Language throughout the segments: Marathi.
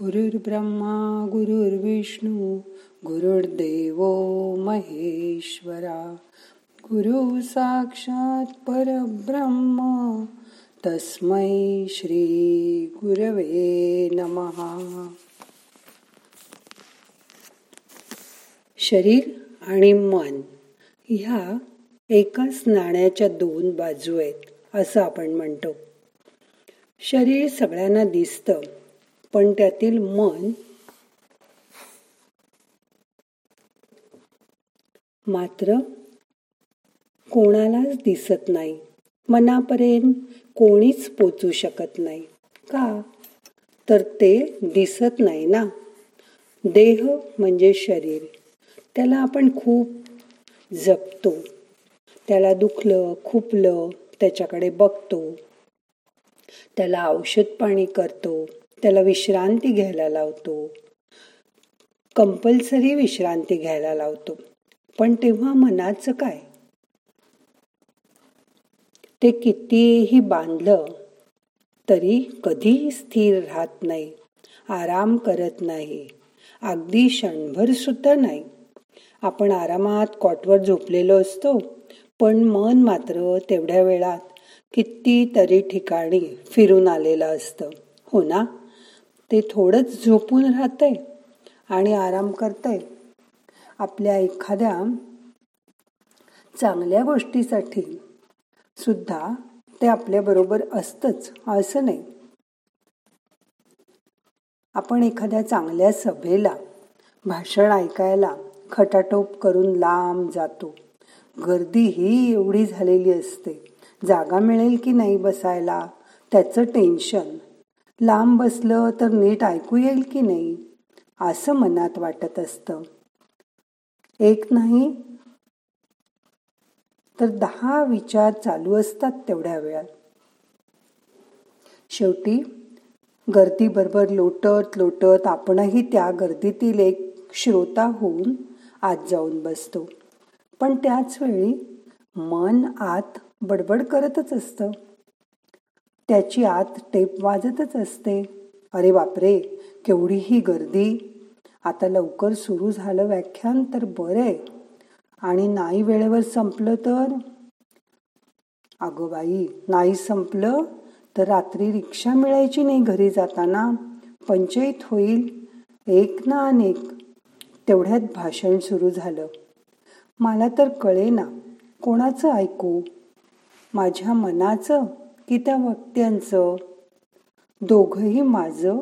गुरुर्ब्रह्मा गुरुर्विष्णू गुरुर्देव महेश्वरा। गुरु साक्षात परब्रह्म तस्मै श्री गुरवे नमहा शरीर आणि मन ह्या एकाच नाण्याच्या दोन बाजू आहेत असं आपण म्हणतो. शरीर सगळ्यांना दिसतं पण त्यातील मन मात्र कोणालाच दिसत नाही. मनापर्यंत कोणीच पोचू शकत नाही. का? तर ते दिसत नाही ना? देह म्हणजे शरीर. त्याला आपण खूप जपतो. त्याला दुखलं खुपलं त्याच्याकडे बघतो. त्याला औषध पाणी करतो. त्याला विश्रांती घ्यायला लावतो. कंपल्सरी विश्रांती घ्यायला लावतो. पण तेव्हा मनाचं काय? ते कितीही बांधलं तरी कधीही स्थिर राहत नाही आराम करत नाही. अगदी क्षणभर सुद्धा नाही. आपण आरामात कॉटवर झोपलेलो असतो पण मन मात्र तेवढ्या वेळात कितीतरी ठिकाणी फिरून आलेलं असतं. हो ना? ते थोडंच झोपून राहतंय आणि आराम करतंय. आपल्या एखाद्या चांगल्या गोष्टीसाठी सुद्धा ते आपल्या बरोबर असतच असं नाही. आपण एखाद्या चांगल्या सभेला भाषण ऐकायला खटाटोप करून लांब जातो. गर्दी ही एवढी झालेली असते. जागा मिळेल की नाही बसायला? त्याचं टेन्शन लांब बसलं तर नीट ऐकू येईल की नाही? असं मनात वाटत असतं. एक नाही तर दहा विचार चालू असतात तेवढ्या वेळात. शेवटी गर्दीबरोबर लोटत लोटत आपणही त्या गर्दीतील एक श्रोता होऊन आत जाऊन बसतो. पण त्याच वेळी मन आत बडबड करतच असतं. त्याची आत टेप वाजतच असते. अरे बापरे केवढी ही गर्दी. आता लवकर सुरू झालं व्याख्यान तर बरे आणि नाही वेळेवर संपलं तर? अगं बाई नाही संपलं तर रात्री रिक्षा मिळायची नाही घरी जाताना. पंचायत होईल. एक ना अनेक तेवढ्यात भाषण सुरू झालं. मला तर कळे ना कोणाचं ऐकू? माझ्या मनाचं? की त्या वक्त्यांचं दोघही माझं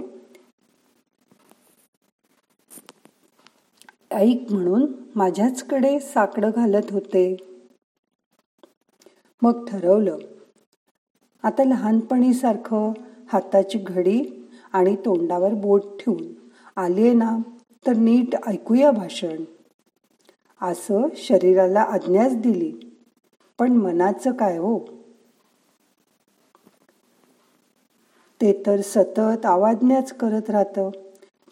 ऐक म्हणून माझ्याचकडे साकडं घालत होते. मग ठरवलं आता लहानपणीसारखं हाताची घडी आणि तोंडावर बोट ठेवून आलीये ना तर नीट ऐकूया भाषण. असं शरीराला आज्ञाच दिली. पण मनाचं काय हो? ते तर सतत आवाजण्याच करत राहतं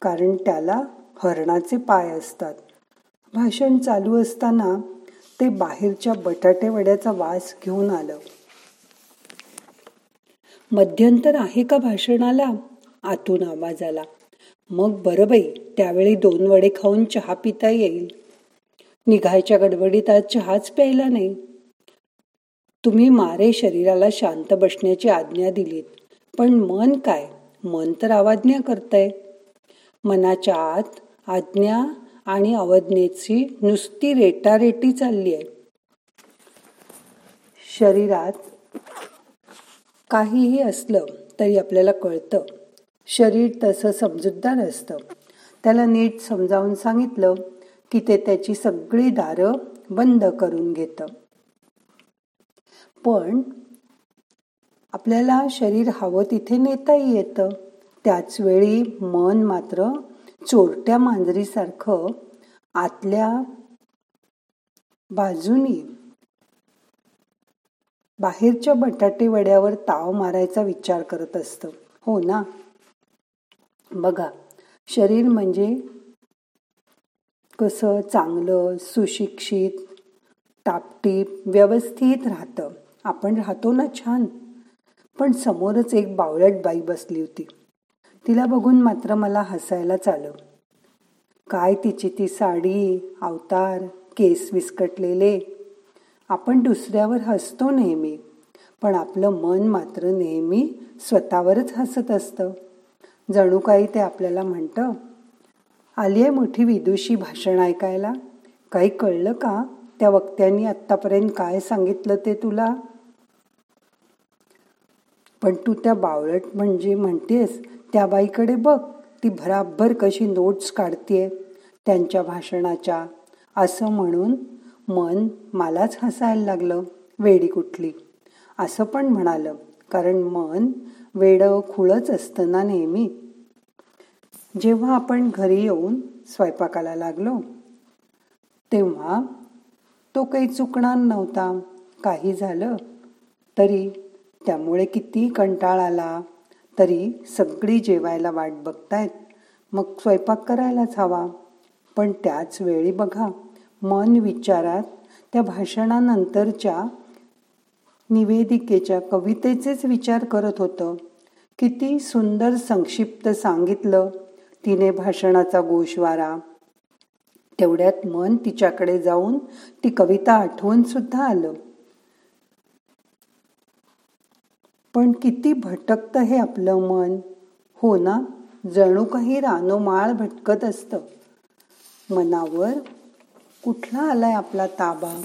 कारण त्याला हरणाचे पाय असतात. भाषण चालू असताना ते बाहेरच्या बटाटेवड्याचा वास घेऊन आलं. मध्यंतर आहे का भाषणाला? आतून आवाज आला. मग बरं बाई त्यावेळी दोन वडे खाऊन चहा पिता येईल. निघायच्या गडबडीत आज चहाच प्यायला नाही. तुम्ही मारे शरीराला शांत बसण्याची आज्ञा दिलीत. पण मन काय? मन तर अवाज्ञा करतंय. मनाच्या आत आज्ञा आणि अवज्ञेची नुसती रेटारेटी चालली आहे शरीरात काहीही असलं तरी आपल्याला कळतं. शरीर तसं समजूतदार असतं. त्याला नीट समजावून सांगितलं की ते त्याची सगळी दारं बंद करून घेतं. पण आपल्याला शरीर हवं तिथे नेताही येतं. त्याच वेळी मन मात्र चोरट्या मांजरीसारखं आतल्या बाजूनी बाहेरच्या बटाटे वड्यावर ताव मारायचा विचार करत असतं. हो ना? बघा शरीर म्हणजे कसं चांगलं सुशिक्षित टापटीप व्यवस्थित राहतं. आपण राहतो ना छान? पण समोरच एक बावळट बाई बसली होती. तिला बघून मात्र मला हसायला आलं काय तिची ती साडी अवतार केस विस्कटलेले? आपण दुसऱ्यावर हसतो नेहमी पण आपलं मन मात्र नेहमी स्वतःवरच हसत असतं. जणू काही ते आपल्याला म्हणतं आली आहे मोठी विदुषी भाषण ऐकायला. काही कळलं का? त्या वक्त्यांनी आत्तापर्यंत काय सांगितलं ते तुला? पण तू त्या बावळट म्हणजे म्हणतेस त्या बाईकडे बघ ती भराभर कशी नोट्स काढतीये त्यांच्या भाषणाच्या. असं म्हणून मन मलाच हसायला लागलं वेडी कुठली. असं पण म्हणालं कारण मन वेड खुळच असतं ना नेहमी. जेव्हा आपण घरी येऊन स्वयंपाकाला लागलो तेव्हा तो काही चुकणार नव्हता. काही झालं तरी त्यामुळे किती कंटाळ आला तरी सगळी जेवायला वाट बघतायत. मग स्वयंपाक करायलाच हवा. पण त्याच वेळी बघा मन विचारात त्या भाषणानंतरच्या निवेदिकेच्या कवितेचेच विचार करत होतं. किती सुंदर संक्षिप्त सांगितलं तिने भाषणाचा गोषवारा. तेवढ्यात मन तिच्याकडे जाऊन ती कविता आठवून सुद्धा आलं. पण किती भटकतं हे आपलं मन. हो ना? जणू काही रानोमाळ भटकत असतं. मनावर कुठला आलाय आपला ताबा?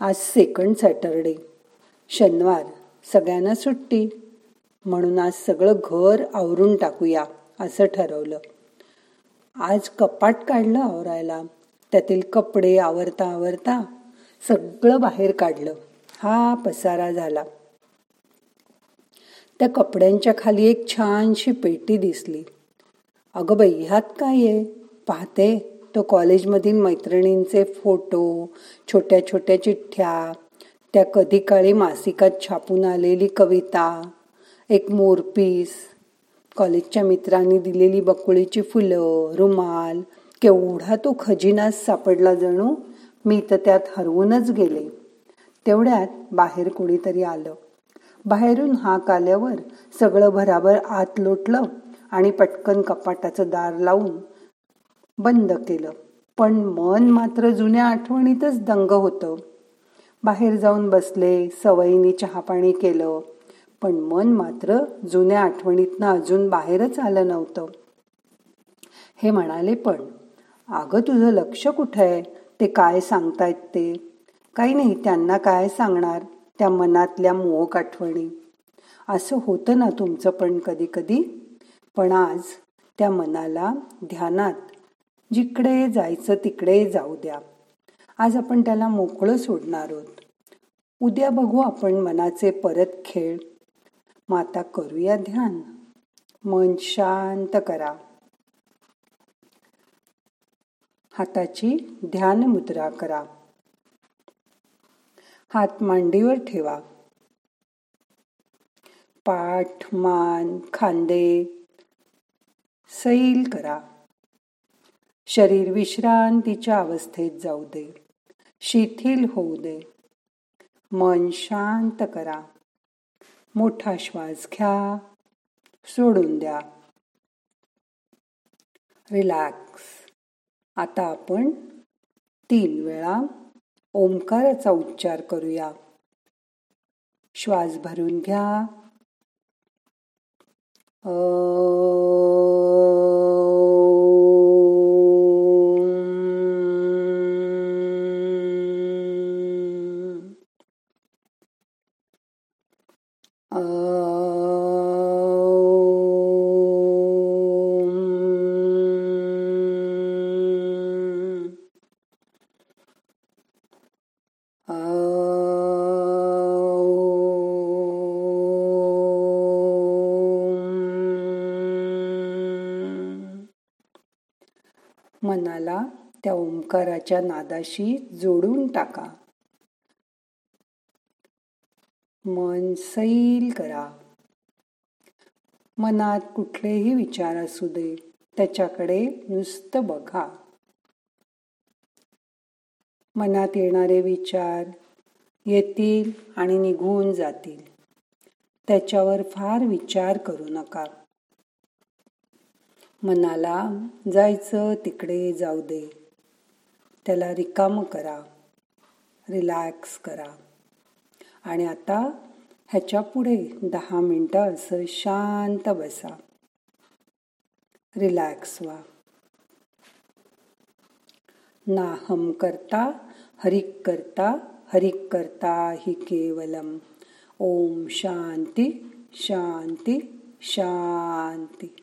आज सेकंड सॅटरडे शनिवार. सगळ्यांना सुट्टी. म्हणून आज सगळं घर आवरून टाकूया असं ठरवलं. आज कपाट काढलं आवरायला. त्यातील कपडे आवरता आवरता सगळं बाहेर काढलं. हा पसारा झाला. त्या कपड्यांच्या खाली एक छानशी पेटी दिसली. अगं बाई ह्यात काय आहे? पाहते. तो कॉलेजमधील मैत्रिणींचे फोटो छोट्या छोट्या चिठ्ठ्या त्या कधी काळी मासिकात छापून आलेली कविता एक मोरपीस कॉलेजच्या मित्रांनी दिलेली बकुळीची फुलं रुमाल केवढा तो खजिनाच सापडला जणू. मी तर त्यात हरवूनच गेले. तेवढ्यात बाहेर कोणीतरी आलं. बाहेरून हाक आल्यावर सगळं भराभर आत लोटलं आणि पटकन कपाटाचं दार लावून बंद केलं. पण मन मात्र जुन्या आठवणीतच दंग होतं. बाहेर जाऊन बसले सवयीने चहापाणी केलं. पण मन मात्र जुन्या आठवणीतनं अजून बाहेरच आलं नव्हतं. हे म्हणाले पण अगं तुझं लक्ष कुठं आहे? ते काय सांगतायत ते? काही नाही त्यांना काय सांगणार? त्या मनातल्या मोहक आठवणी. असं होतं ना तुमचं पण कधी कधी पण आज त्या मनाला ध्यानात जिकडे जायचं तिकडे जाऊ द्या. आज आपण त्याला मोकळं सोडणार आहोत. उद्या बघू आपण मनाचे परत खेळ. माता करूया ध्यान. मन शांत करा. हाताची ध्यान मुद्रा करा. हात मांडीवर ठेवा. पाठ मान खांदे सैल करा. शरीर विश्रांतीच्या अवस्थेत जाऊ दे. शिथिल होऊ दे. मन शांत करा. मोठा श्वास घ्या. सोडून द्या. रिलॅक्स. आता आपण तीन वेळा ओंकाराचा उच्चार करूया. श्वास भरून घ्या. मनाला त्या ओंकाराच्या नादाशी जोडून टाका. मन सैल करा. मनात कुठलेही विचार असू दे त्याच्याकडे नुसतं बघा. मनात येणारे विचार येतील आणि निघून जातील. त्याच्यावर फार विचार करू नका. मनाला जायचं तिकडे जाऊ दे. त्याला रिकाम करा. रिलॅक्स करा. आणि आता ह्याच्या पुढे दहा मिनटं असं शांत बसा. रिलॅक्स व्हा. नाहम करता हरिक करता हरिक करता हि केवलम. ओम शांती शांती शांती.